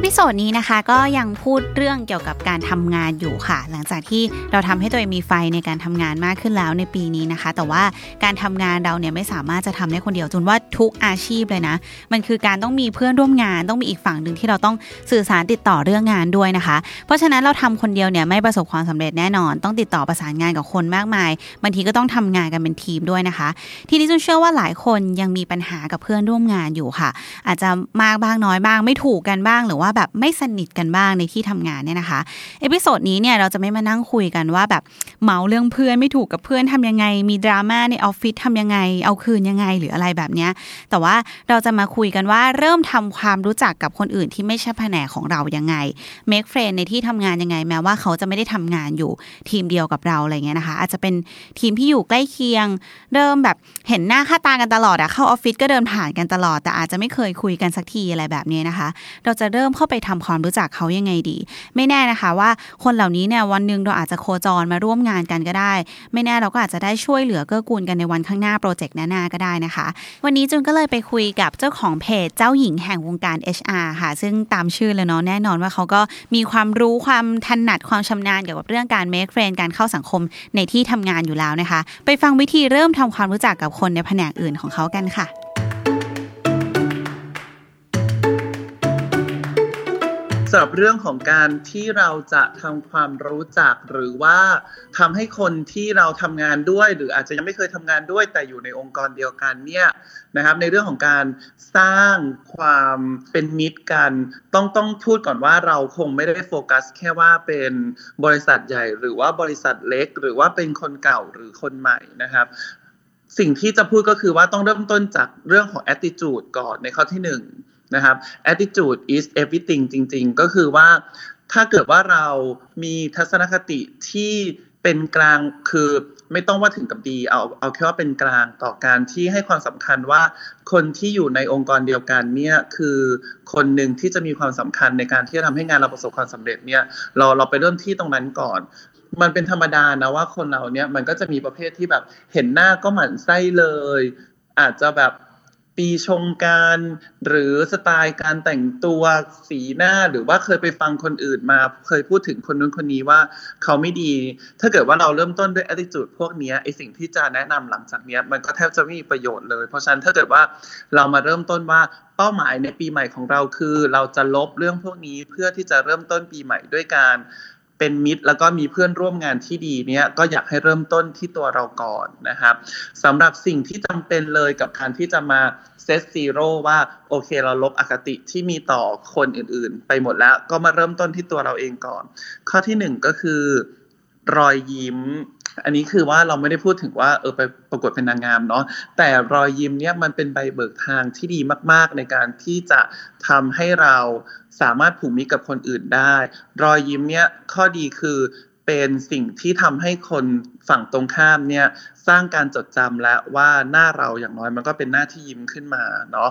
อพิโซดนี้นะคะก็ยังพูดเรื่องเกี่ยวกับการทำงานอยู่ค่ะ หลังจากที่เราทำให้ตัวเองมีไฟในการทำงานมากขึ้นแล้วในปีนี้นะคะ แต่ว่าการทำงานเราเนี่ยไม่สามารถจะทำได้คนเดียวจุนว่าทุกอาชีพเลยนะ มันคือการต้องมีเพื่อนร่วมงาน ต้องมีอีกฝั่งหนึ่งที่เราต้องสื่อสารติดต่อเรื่องงานด้วยนะคะ เพราะฉะนั้นเราทำคนเดียวเนี่ยไม่ประสบความสำเร็จแน่นอน ต้องติดต่อประสานงานกับคนมากมายบางทีก็ต้องทำงานกันเป็นทีมด้วยนะคะ ทีนี้จุนเชื่อว่าหลายคนยังมีปัญหากับเพื่อนร่วมงานอยู่ค่ะ อาจจะมากบ้างน้อยบ้างไม่ถูกกันบ้างหรือว่าว่าแบบไม่สนิทกันบ้างในที่ทำงานเนี่ยนะคะ episode นี้เนี่ยเราจะไม่มานั่งคุยกันว่าแบบเมาท์เรื่องเพื่อนไม่ถูกกับเพื่อนทำยังไง มีดราม่าในออฟฟิศทำยังไง เอาคืนยังไงหรืออะไรแบบเนี้ยแต่ว่าเราจะมาคุยกันว่าเริ่มทำความรู้จักกับคนอื่นที่ไม่ใช่แผนกของเรายังไง make friend ในที่ทำงานยังไง แม้ว่าเขาจะไม่ได้ทำงานอยู่ทีมเดียวกับเราอะไรเงี้ยนะคะ อาจจะเป็นทีมที่อยู่ใกล้เคียง เริ่มแบบเห็นหน้าค่าตากันตลอดอะเข้าออฟฟิศก็เดินผ่านกันตลอด แต่อาจจะไม่เคยคุยกันสักทีอะไรแบบนี้นะคะ เราจะเริ่มเข้าไปทำความรู้จักเขายังไงดี ไม่แน่นะคะว่าคนเหล่านี้เนี่ยวันหนึ่งเราอาจจะโคจรมาร่วมงานกันก็ได้ ไม่แน่เราก็อาจจะได้ช่วยเหลือเกื้อกูลกันในวันข้างหน้าโปรเจกต์หน้าก็ได้นะคะ วันนี้จุนก็เลยไปคุยกับเจ้าของเพจเจ้าหญิงแห่งวงการ HR ค่ะ ซึ่งตามชื่อเลยเนาะแน่นอนว่าเขาก็มีความรู้ความถนัดความชำนาญเกี่ยวกับเรื่องการ make friend การเข้าสังคมในที่ทำงานอยู่แล้วนะคะ ไปฟังวิธีเริ่มทำความรู้จักกับคนในแผนกอื่นของเขากันค่ะ สำหรับเรื่องของการที่เราจะทำความรู้จักหรือว่าทำให้คนที่เราทำงานด้วย หรืออาจจะยังไม่เคยทำงานด้วย แต่อยู่ในองค์กรเดียวกันเนี่ยนะครับ ในเรื่องของการสร้างความเป็นมิตรกัน ต้องต้องพูดก่อนว่าเราคงไม่ได้โฟกัส แค่ว่าเป็นบริษัทใหญ่ หรือว่าบริษัทเล็ก หรือว่าเป็นคนเก่าหรือคนใหม่นะครับสิ่งที่จะพูดก็คือว่าต้องเริ่มต้นจากเรื่องของ attitude ก่อนในข้อที่หนึ่ง นะครับ attitude is everything จริง ๆ ก็คือว่าถ้าเกิดว่าเรามีทัศนคติที่เป็นกลางคือไม่ต้องว่าถึงกับดีเอาเอาแค่ว่าเป็นกลางต่อการที่ให้ความสำคัญว่าคนที่อยู่ในองค์กรเดียวกันเนี่ยคือคนหนึ่งที่จะมีความสำคัญในการที่จะทำให้งานเราประสบความสำเร็จเนี่ยเราเราไปเริ่มที่ตรงนั้นก่อน มันเป็นธรรมดานะว่าคนเราเนี่ยมันก็จะมีประเภทที่แบบเห็นหน้าก็หมั่นไส้เลย อาจจะแบบ ปีชงการ หรือสไตล์การแต่งตัวสีหน้าหรือว่าเคยไปฟังคนอื่นมา เคยพูดถึงคนนู้นคนนี้ว่าเขาไม่ดี ถ้าเกิดว่าเราเริ่มต้นด้วย attitude พวกนี้ไอสิ่งที่จะแนะนำหลังจากนี้มันก็แทบจะไม่มีประโยชน์เลย เพราะฉะนั้นถ้าเกิดว่าเรามาเริ่มต้นว่าเป้าหมายในปีใหม่ของเราคือ เราจะลบเรื่องพวกนี้เพื่อที่จะเริ่มต้นปีใหม่ด้วยการ เป็นมิตรแล้วก็มีเพื่อนร่วมงานที่ดีเนี่ยก็อยากให้เริ่มต้นที่ตัวเราก่อนนะครับสำหรับสิ่งที่จำเป็นเลยกับการที่จะมาเซตซีโร่ว่าโอเคเราลบอคติที่มีต่อคนอื่นๆ ไปหมดแล้วก็มาเริ่มต้นที่ตัวเราเองก่อน ข้อที่หนึ่งก็คือ รอยยิ้ม อันนี้คือว่าเราไม่ได้พูดถึงว่าเออไปประกวดเป็นนางงามเนาะแต่รอยยิ้มเนี่ยมันเป็นใบเบิกทางที่ดีมาก ๆ ในการที่จะทำให้เราสามารถผูกมิตรกับคนอื่นได้ รอยยิ้มเนี่ยข้อดีคือเป็นสิ่งที่ทำให้คนฝั่งตรงข้ามเนี่ยสร้างการจดจำและว่าหน้าเราอย่างน้อยมันก็เป็นหน้าที่ยิ้มขึ้นมาเนาะ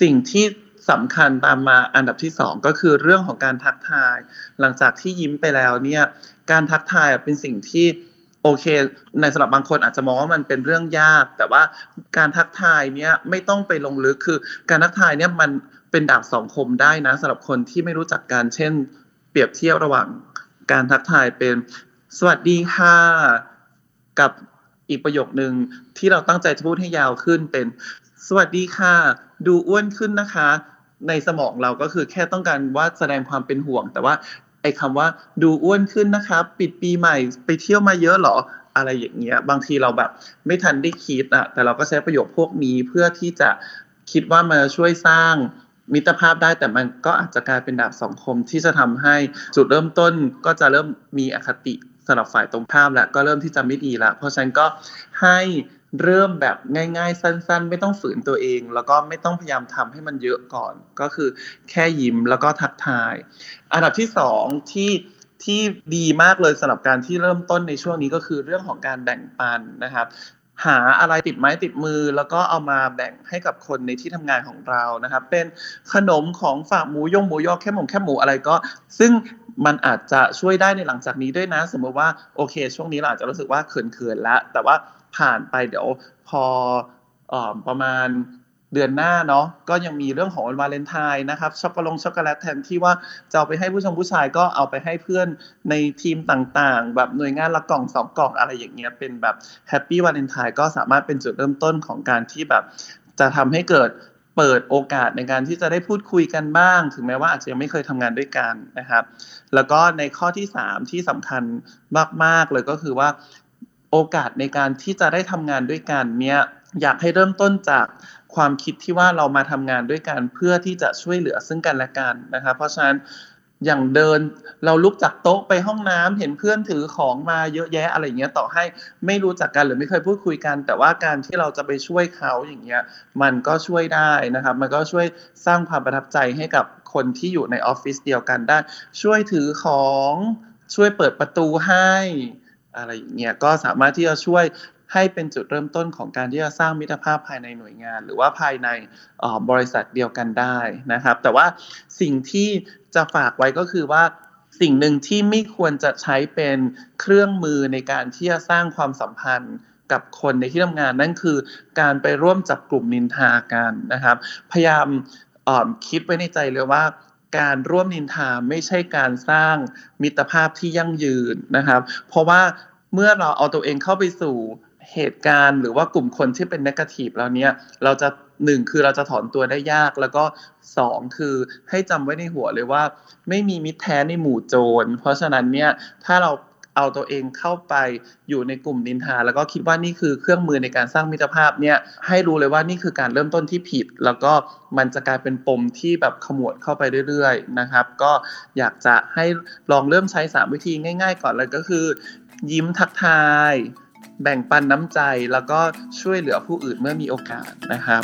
สิ่งที่สำคัญตามมาอันดับที่สองก็คือเรื่องของการทักทาย หลังจากที่ยิ้มไปแล้วเนี่ยการทักทายเป็นสิ่งที่ โอเค ในสำหรับบางคนอาจจะมองว่ามันเป็นเรื่องยาก แต่ว่าการทักทายเนี่ยไม่ต้องไปลงลึกคือ การทักทายเนี่ยมันเป็นดาบสองคมได้นะสำหรับคนที่ไม่รู้จักกันเช่น เปรียบเทียบระหว่าง การทักทายเป็น สวัสดีค่ะกับอีกประโยคนึงที่เราตั้งใจจะพูดให้ยาวขึ้นเป็น สวัสดีค่ะ ดูอ้วนขึ้นนะคะ ในสมองเราก็คือแค่ต้องการว่าแสดงความเป็นห่วง แต่ว่า อ้คำว่าดูอ้วนขึ้นนะคะปิดปีใหม่ไปเที่ยวมาเยอะหรออะไรอย่างเงี้ย บางทีเราแบบไม่ทันได้คิดอะแต่เราก็ใช้ประโยคพวกนี้เพื่อที่จะคิดว่ามาช่วยสร้างมิตรภาพได้แต่มันก็อาจจะกลายเป็นดาบสองคมที่จะทำให้จุดเริ่มต้นก็จะเริ่มมีอคติสำหรับฝ่ายตรงข้ามแล้วก็เริ่มที่จะไม่ดีล้วเพราะฉะนั้นก็ให้ เริ่มแบบง่าย ๆ สั้น ๆ ไม่ต้องฝืนตัวเอง แล้วก็ไม่ต้องพยายามทำให้มันเยอะก่อน ก็คือแค่ยิ้มแล้วก็ทักทาย อันดับที่สองที่ที่ดีมากเลยสำหรับการที่เริ่มต้นในช่วงนี้ก็คือเรื่องของการแบ่งปันนะครับหาอะไรติดไม้ติดมือ แล้วก็เอามาแบ่งให้กับคนในที่ทำงานของเรานะครับ เป็นขนมของฝากหมูยงหมูยอแค่หมูแค่หมูอะไรก็ ซึ่งมันอาจจะช่วยได้ในหลังจากนี้ด้วยนะ สมมติว่าโอเค ช่วงนี้เราอาจจะรู้สึกว่าเขินๆแล้วแต่ว่าผ่านไปเดี๋ยวพออประมาณเดือนหน้าเนาะก็ยังมีเรื่องของวันวาเลนไทน์นะครับช็อกโกแลตช็อกโกแลตแทนที่ว่าจะเอาไปให้ผู้ชมผู้ชายก็เอาไปให้เพื่อนในทีมต่างๆ แบบหน่วยงานละกล่องสองกล่องอะไรอย่างเงี้ยเป็นแบบ Happy Valentine ก็สามารถเป็นจุดเริ่มต้นของการที่แบบ จะทำให้เกิดเปิดโอกาสในการที่จะได้พูดคุยกันบ้าง ถึงแม้ว่าอาจจะยังไม่เคยทำงานด้วยกันนะครับ แล้วก็ในข้อที่ 3 ที่สำคัญมากๆเลยก็คือว่า โอกาสในการที่จะได้ทำงานด้วยกันเนี่ยอยากให้เริ่มต้นจากความคิดที่ว่าเรามาทำงานด้วยกันเพื่อที่จะช่วยเหลือซึ่งกันและกันนะครับเพราะฉะนั้นอย่างเดินเราลุกจากโต๊ะไปห้องน้ำเห็นเพื่อนถือของมาเยอะแยะอะไรเงี้ยต่อให้ไม่รู้จักกันหรือไม่เคยพูดคุยกัน แต่ว่าการที่เราจะไปช่วยเขาอย่างเงี้ยมันก็ช่วยได้นะครับ มันก็ช่วยสร้างความประทับใจให้กับคนที่อยู่ในออฟฟิศเดียวกันได้ ช่วยถือของช่วยเปิดประตูให้ อะไรอย่างเงี้ยก็สามารถที่จะช่วยให้เป็นจุดเริ่มต้นของการที่จะสร้างมิตรภาพภายในหน่วยงาน หรือว่าภายในบริษัทเดียวกันได้นะครับ แต่ว่าสิ่งที่จะฝากไว้ก็คือว่าสิ่งหนึ่งที่ไม่ควรจะใช้เป็นเครื่องมือในการที่จะสร้างความสัมพันธ์กับคนในที่ทำงานนั่นคือการไปร่วมจับกลุ่มนินทากันนะครับ พยายามคิดไว้ในใจเลยว่า การร่วมนินทาไม่ใช่การสร้างมิตรภาพที่ยั่งยืนนะครับ เพราะว่าเมื่อเราเอาตัวเองเข้าไปสู่เหตุการณ์หรือว่ากลุ่มคนที่เป็นนกาทีฟแล้วเนี้ยเราจะหนึ่งคือเราจะถอนตัวได้ยาก แล้วก็สองคือให้จำไว้ในหัวเลยว่า ไม่มีมิตรแท้ในหมู่โจร เพราะฉะนั้นเนี่ยถ้าเรา เอาตัวเองเข้าไปอยู่ในกลุ่มนินทา แล้วก็คิดว่านี่คือเครื่องมือในการสร้างมิตรภาพเนี่ยให้รู้เลยว่านี่คือการเริ่มต้นที่ผิด แล้วก็มันจะกลายเป็นปมที่แบบขมวดเข้าไปเรื่อยๆนะครับ ก็อยากจะให้ลองเริ่มใช้ 3 วิธีง่าย ๆ ก่อนเลยก็คือ ยิ้มทักทาย แบ่งปันน้ำใจแล้วก็ช่วยเหลือผู้อื่นเมื่อมีโอกาสนะครับ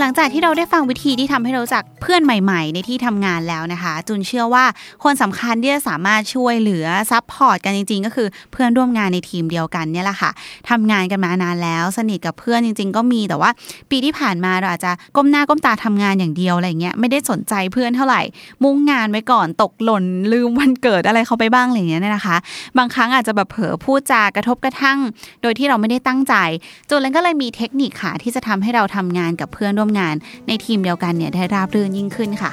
หลังจากที่เราได้ฟังวิธีที่ทำให้เราจักเพื่อนใหม่ ๆ ในที่ทำงานแล้วนะคะ จุนเชื่อว่าคนสำคัญที่จะสามารถช่วยเหลือ support กันจริง ๆ ก็คือเพื่อนร่วมงานในทีมเดียวกันเนี่ยแหละค่ะทำงานกันมานานแล้ว สนิทกับเพื่อนจริง ๆ ก็มีแต่ว่า ปีที่ผ่านมาเราอาจจะก้มหน้าก้มตาทำงานอย่างเดียวอะไรเงี้ยไม่ได้สนใจเพื่อนเท่าไหร่ มุ่งงานไว้ก่อนตกหล่นลืมวันเกิดอะไรเขาไปบ้างอะไรเงี้ยนะคะ บางครั้งอาจจะแบบเผลอพูดจากระทบกระทั่ง โดยที่เราไม่ได้ตั้งใจจูนเองก็เลยมีเทคนิคค่ะที่จะทำให้เราทำงานกับเพื่อนร่วมงานในทีมเดียวกันเนี่ยได้ราบรื่นยิ่งขึ้นค่ะ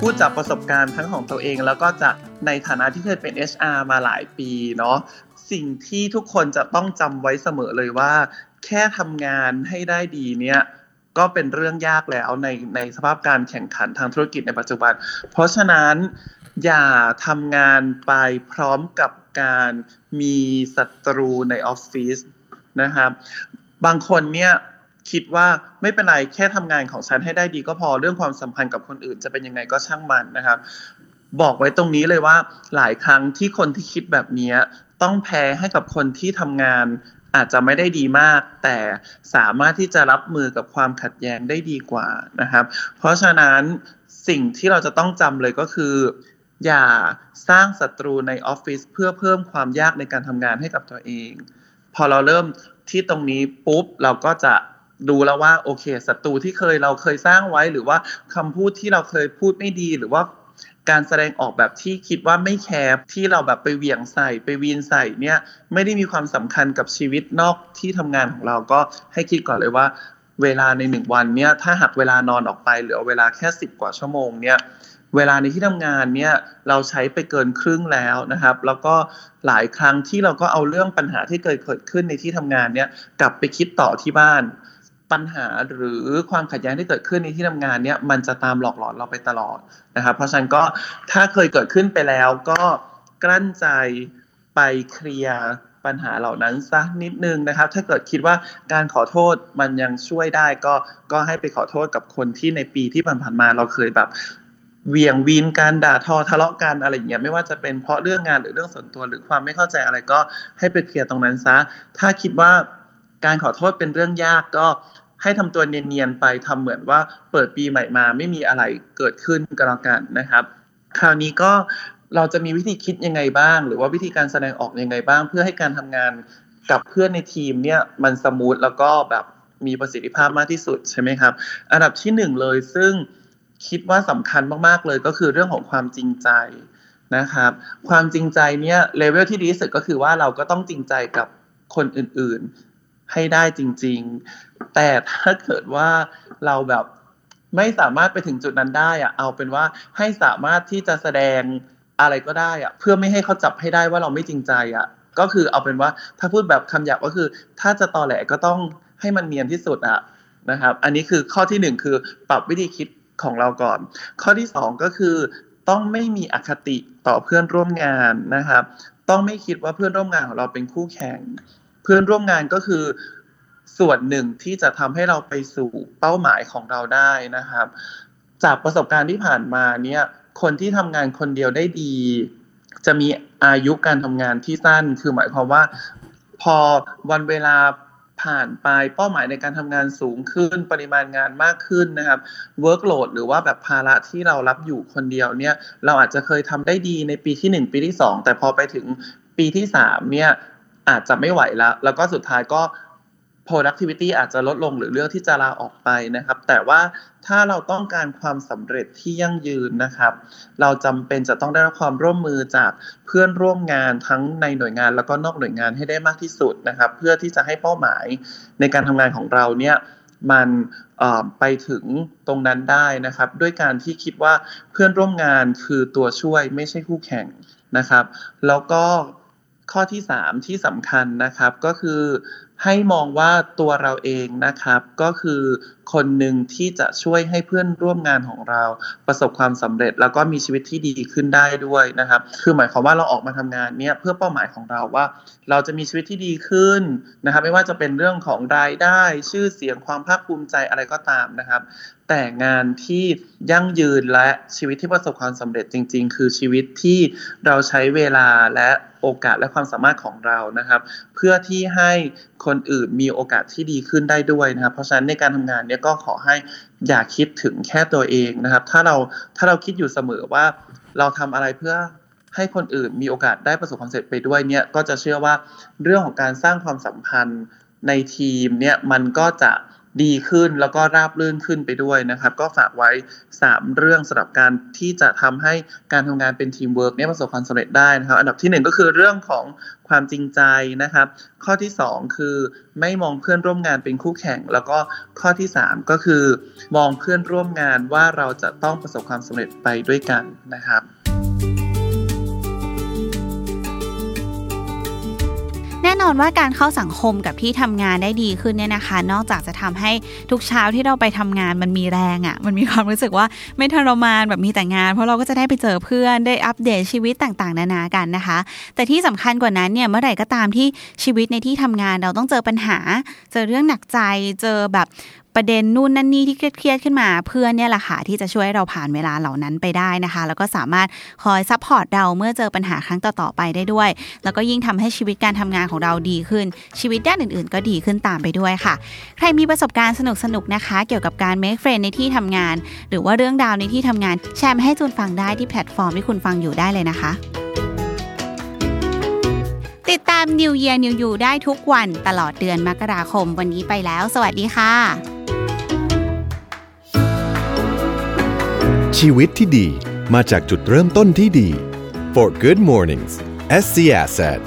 พูดจากประสบการณ์ทั้งของตัวเองแล้วก็จากในฐานะที่เคยเป็น HR มาหลายปีเนาะสิ่งที่ทุกคนจะต้องจำไว้เสมอเลยว่า แค่ทำงานให้ได้ดีเนี่ยก็เป็นเรื่องยากแล้วในในสภาพการแข่งขันทางธุรกิจในปัจจุบัน เพราะฉะนั้นอย่าทำงานไปพร้อมกับ การมีศัตรูในออฟฟิศนะครับ บางคนเนี่ยคิดว่าไม่เป็นไรแค่ทำงานของฉันให้ได้ดีก็พอเรื่องความสัมพันธ์กับคนอื่นจะเป็นยังไงก็ช่างมันนะครับ บอกไว้ตรงนี้เลยว่าหลายครั้งที่คนที่คิดแบบนี้ต้องแพ้ให้กับคนที่ทำงานอาจจะไม่ได้ดีมาก แต่สามารถที่จะรับมือกับความขัดแย้งได้ดีกว่านะครับ เพราะฉะนั้นสิ่งที่เราจะต้องจำเลยก็คือ อย่าสร้างศัตรูในออฟฟิศเพื่อเพิ่มความยากในการทำงานให้กับตัวเอง พอเราเริ่มที่ตรงนี้ปุ๊บเราก็จะดูแล้วว่าโอเคศัตรูที่เคยเราเคยสร้างไว้ หรือว่าคำพูดที่เราเคยพูดไม่ดีหรือว่าการแสดงออกแบบที่คิดว่าไม่แคร์ที่เราแบบไปเหวี่ยงใส่ไปวีนใส่เนี่ยไม่ได้มีความสำคัญกับชีวิตนอกที่ทำงานของเราก็ให้คิดก่อนเลยว่า เวลาในหนึ่งวันเนี่ยถ้าหักเวลานอนออกไปเหลือเวลาแค่สิบกว่าชั่วโมงเนี่ย เวลาในที่ทำงานเนี่ยเราใช้ไปเกินครึ่งแล้วนะครับ แล้วก็หลายครั้งที่เราก็เอาเรื่องปัญหาที่เกิดเกิดขึ้นในที่ทำงานเนี่ยกลับไปคิดต่อที่บ้าน ปัญหาหรือความขัดแย้งที่เกิดขึ้นในที่ทำงานเนี่ยมันจะตามหลอกหลอนเราไปตลอดนะครับ เพราะฉะนั้นก็ถ้าเคยเกิดขึ้นไปแล้วก็กลั้นใจไปเคลียร์ปัญหาเหล่านั้นสักนิดนึงนะครับ ถ้าเกิดคิดว่าการขอโทษมันยังช่วยได้ก็ก็ให้ไปขอโทษกับคนที่ในปีที่ผ่านๆมาเราเคยแบบ เวียงวีนการด่าทอทะเลาะกันอะไรอย่างเงี้ยไม่ว่าจะเป็นเพราะเรื่องงานหรือเรื่องส่วนตัวหรือความไม่เข้าใจอะไรก็ให้ไปเคลียร์ตรงนั้นซะ ถ้าคิดว่าการขอโทษเป็นเรื่องยากก็ให้ทำตัวเนียนๆไปทำเหมือนว่าเปิดปีใหม่มาไม่มีอะไรเกิดขึ้นก็แล้วกันนะครับ คราวนี้ก็เราจะมีวิธีคิดยังไงบ้าง หรือว่าวิธีการแสดงออกยังไงบ้าง เพื่อให้การทำงานกับเพื่อนในทีมเนี่ยมันสมูทแล้วก็แบบมีประสิทธิภาพมากที่สุดใช่ไหมครับ อันดับที่หนึ่งเลยซึ่ง คิดว่าสำคัญมากๆเลยก็คือเรื่องของความจริงใจนะครับ ความจริงใจเนี่ยเลเวลที่ดีที่สุดก็คือว่าเราก็ต้องจริงใจกับคนอื่นๆให้ได้จริง ๆ แต่ถ้าเกิดว่าเราแบบไม่สามารถไปถึงจุดนั้นได้อะเอาเป็นว่าให้สามารถที่จะแสดงอะไรก็ได้อะเพื่อไม่ให้เขาจับให้ได้ว่าเราไม่จริงใจอะก็คือเอาเป็นว่าถ้าพูดแบบคำหยาบก็คือ ถ้าจะตอแหลก็ต้องให้มันเนียนที่สุดอะนะครับ อันนี้คือข้อที่หนึ่งคือปรับวิธีคิด ของเราก่อน ข้อที่สองก็คือ ต้องไม่มีอคติต่อเพื่อนร่วมงานนะครับ ต้องไม่คิดว่าเพื่อนร่วมงานของเราเป็นคู่แข่ง เพื่อนร่วมงานก็คือส่วนหนึ่งที่จะทำให้เราไปสู่เป้าหมายของเราได้นะครับ จากประสบการณ์ที่ผ่านมาเนี่ยคนที่ทำงานคนเดียวได้ดี จะมีอายุการทำงานที่สั้น คือหมายความว่า พอวันเวลา ผ่านไปเป้าหมายในการทำงานสูงขึ้น ปริมาณงานมากขึ้นนะครับ workload หรือว่าแบบภาระที่เรารับอยู่คนเดียวเนี่ยเราอาจจะเคยทำได้ดีในปีที่ 1 ปีที่ 2 แต่พอไปถึงปีที่3เนี่ยอาจจะไม่ไหวแล้ว แล้วก็สุดท้ายก็ productivity อาจจะลดลงหรือเลือกที่จะลาออกไปนะครับ แต่ว่าถ้าเราต้องการความสำเร็จที่ยั่งยืนนะครับ เราจำเป็นจะต้องได้รับความร่วมมือจากเพื่อนร่วมงานทั้งในหน่วยงานแล้วก็นอกหน่วยงานให้ได้มากที่สุดนะครับ เพื่อที่จะให้เป้าหมายในการทำงานของเราเนี่ยมันไปถึงตรงนั้นได้นะครับ ด้วยการที่คิดว่าเพื่อนร่วมงานคือตัวช่วยไม่ใช่คู่แข่งนะครับ แล้วก็ข้อที่ 3 ที่สำคัญนะครับก็คือ ให้มองว่าตัวเราเองนะครับ ก็คือ คนหนึ่งที่จะช่วยให้เพื่อนร่วมงานของเราประสบความสำเร็จ แล้วก็มีชีวิตที่ดีขึ้นได้ด้วยนะครับ คือหมายความว่าเราออกมาทำงานเนี่ยเพื่อเป้าหมายของเราว่า เราจะมีชีวิตที่ดีขึ้นนะครับ ไม่ว่าจะเป็นเรื่องของรายได้ ชื่อเสียงความภาคภูมิใจอะไรก็ตามนะครับ แต่งานที่ยั่งยืนและชีวิตที่ประสบความสำเร็จจริง ๆ คือชีวิตที่เราใช้เวลาและโอกาสและความสามารถของเรานะครับ เพื่อที่ให้คนอื่นมีโอกาสที่ดีขึ้นได้ด้วยนะครับ เพราะฉะนั้นในการทำงานเนี่ยก็ขอให้อย่าคิดถึงแค่ตัวเองนะครับ ถ้าเราถ้าเราคิดอยู่เสมอว่าเราทำอะไรเพื่อให้คนอื่นมีโอกาสได้ประสบความสำเร็จไปด้วยเนี่ยก็จะเชื่อว่าเรื่องของการสร้างความสัมพันธ์ในทีมเนี่ยมันก็จะ ดีขึ้นแล้วก็ราบรื่นขึ้นไปด้วยนะครับ ก็ฝากไว้ 3 เรื่องสำหรับการที่จะทำให้การทำงานเป็นทีมเวิร์กเนี่ยประสบความสำเร็จได้นะครับ อันดับที่ 1 ก็คือเรื่องของความจริงใจนะครับ ข้อที่ 2 คือไม่มองเพื่อนร่วมงานเป็นคู่แข่ง แล้วก็ข้อที่ 3 ก็คือ มองเพื่อนร่วมงานว่าเราจะต้องประสบความสำเร็จไปด้วยกันนะครับ น่นอนว่าการเข้าสังคมกับที่ทำงานได้ดีขึ้นเนี่ยนะคะ นอกจากจะทำให้ทุกเช้าที่เราไปทำงานมันมีแรงอะ่ะ มันมีความรู้สึกว่าไม่ทรมานแบบมีแต่งาน เพราะเราก็จะได้ไปเจอเพื่อนได้อัปเดตชีวิตต่างๆ นานากันนะคะ แต่ที่สำคัญกว่านั้นเนี่ยเมื่อไหร่ก็ตามที่ชีวิตในที่ทำงานเราต้องเจอปัญหา เจอเรื่องหนักใจเจอแบบ ประเด็นนู่นนั่นนี่ที่เครียดขึ้นมา เพื่อนเนี่ยแหละค่ะที่จะช่วยเราผ่านเวลาเหล่านั้นไปได้นะคะ แล้วก็สามารถคอย support เราเมื่อเจอปัญหาครั้งต่อๆไปได้ด้วย แล้วก็ยิ่งทำให้ชีวิตการทำงานของเราดีขึ้น ชีวิตด้านอื่นๆ ก็ดีขึ้นตามไปด้วยค่ะ ใครมีประสบการณ์สนุกๆนะคะ เกี่ยวกับการ make friend ในที่ทำงาน หรือว่าเรื่องราวในที่ทำงาน แชร์ให้จูนฟังได้ที่แพลตฟอร์มที่คุณฟังอยู่ได้เลยนะคะติดตาม New Year New You ได้ทุกวันตลอดเดือนมกราคม วันนี้ไปแล้ว สวัสดีค่ะ ชีวิตที่ดีมาจากจุดเริ่มต้นที่ดี For Good Mornings SC Asset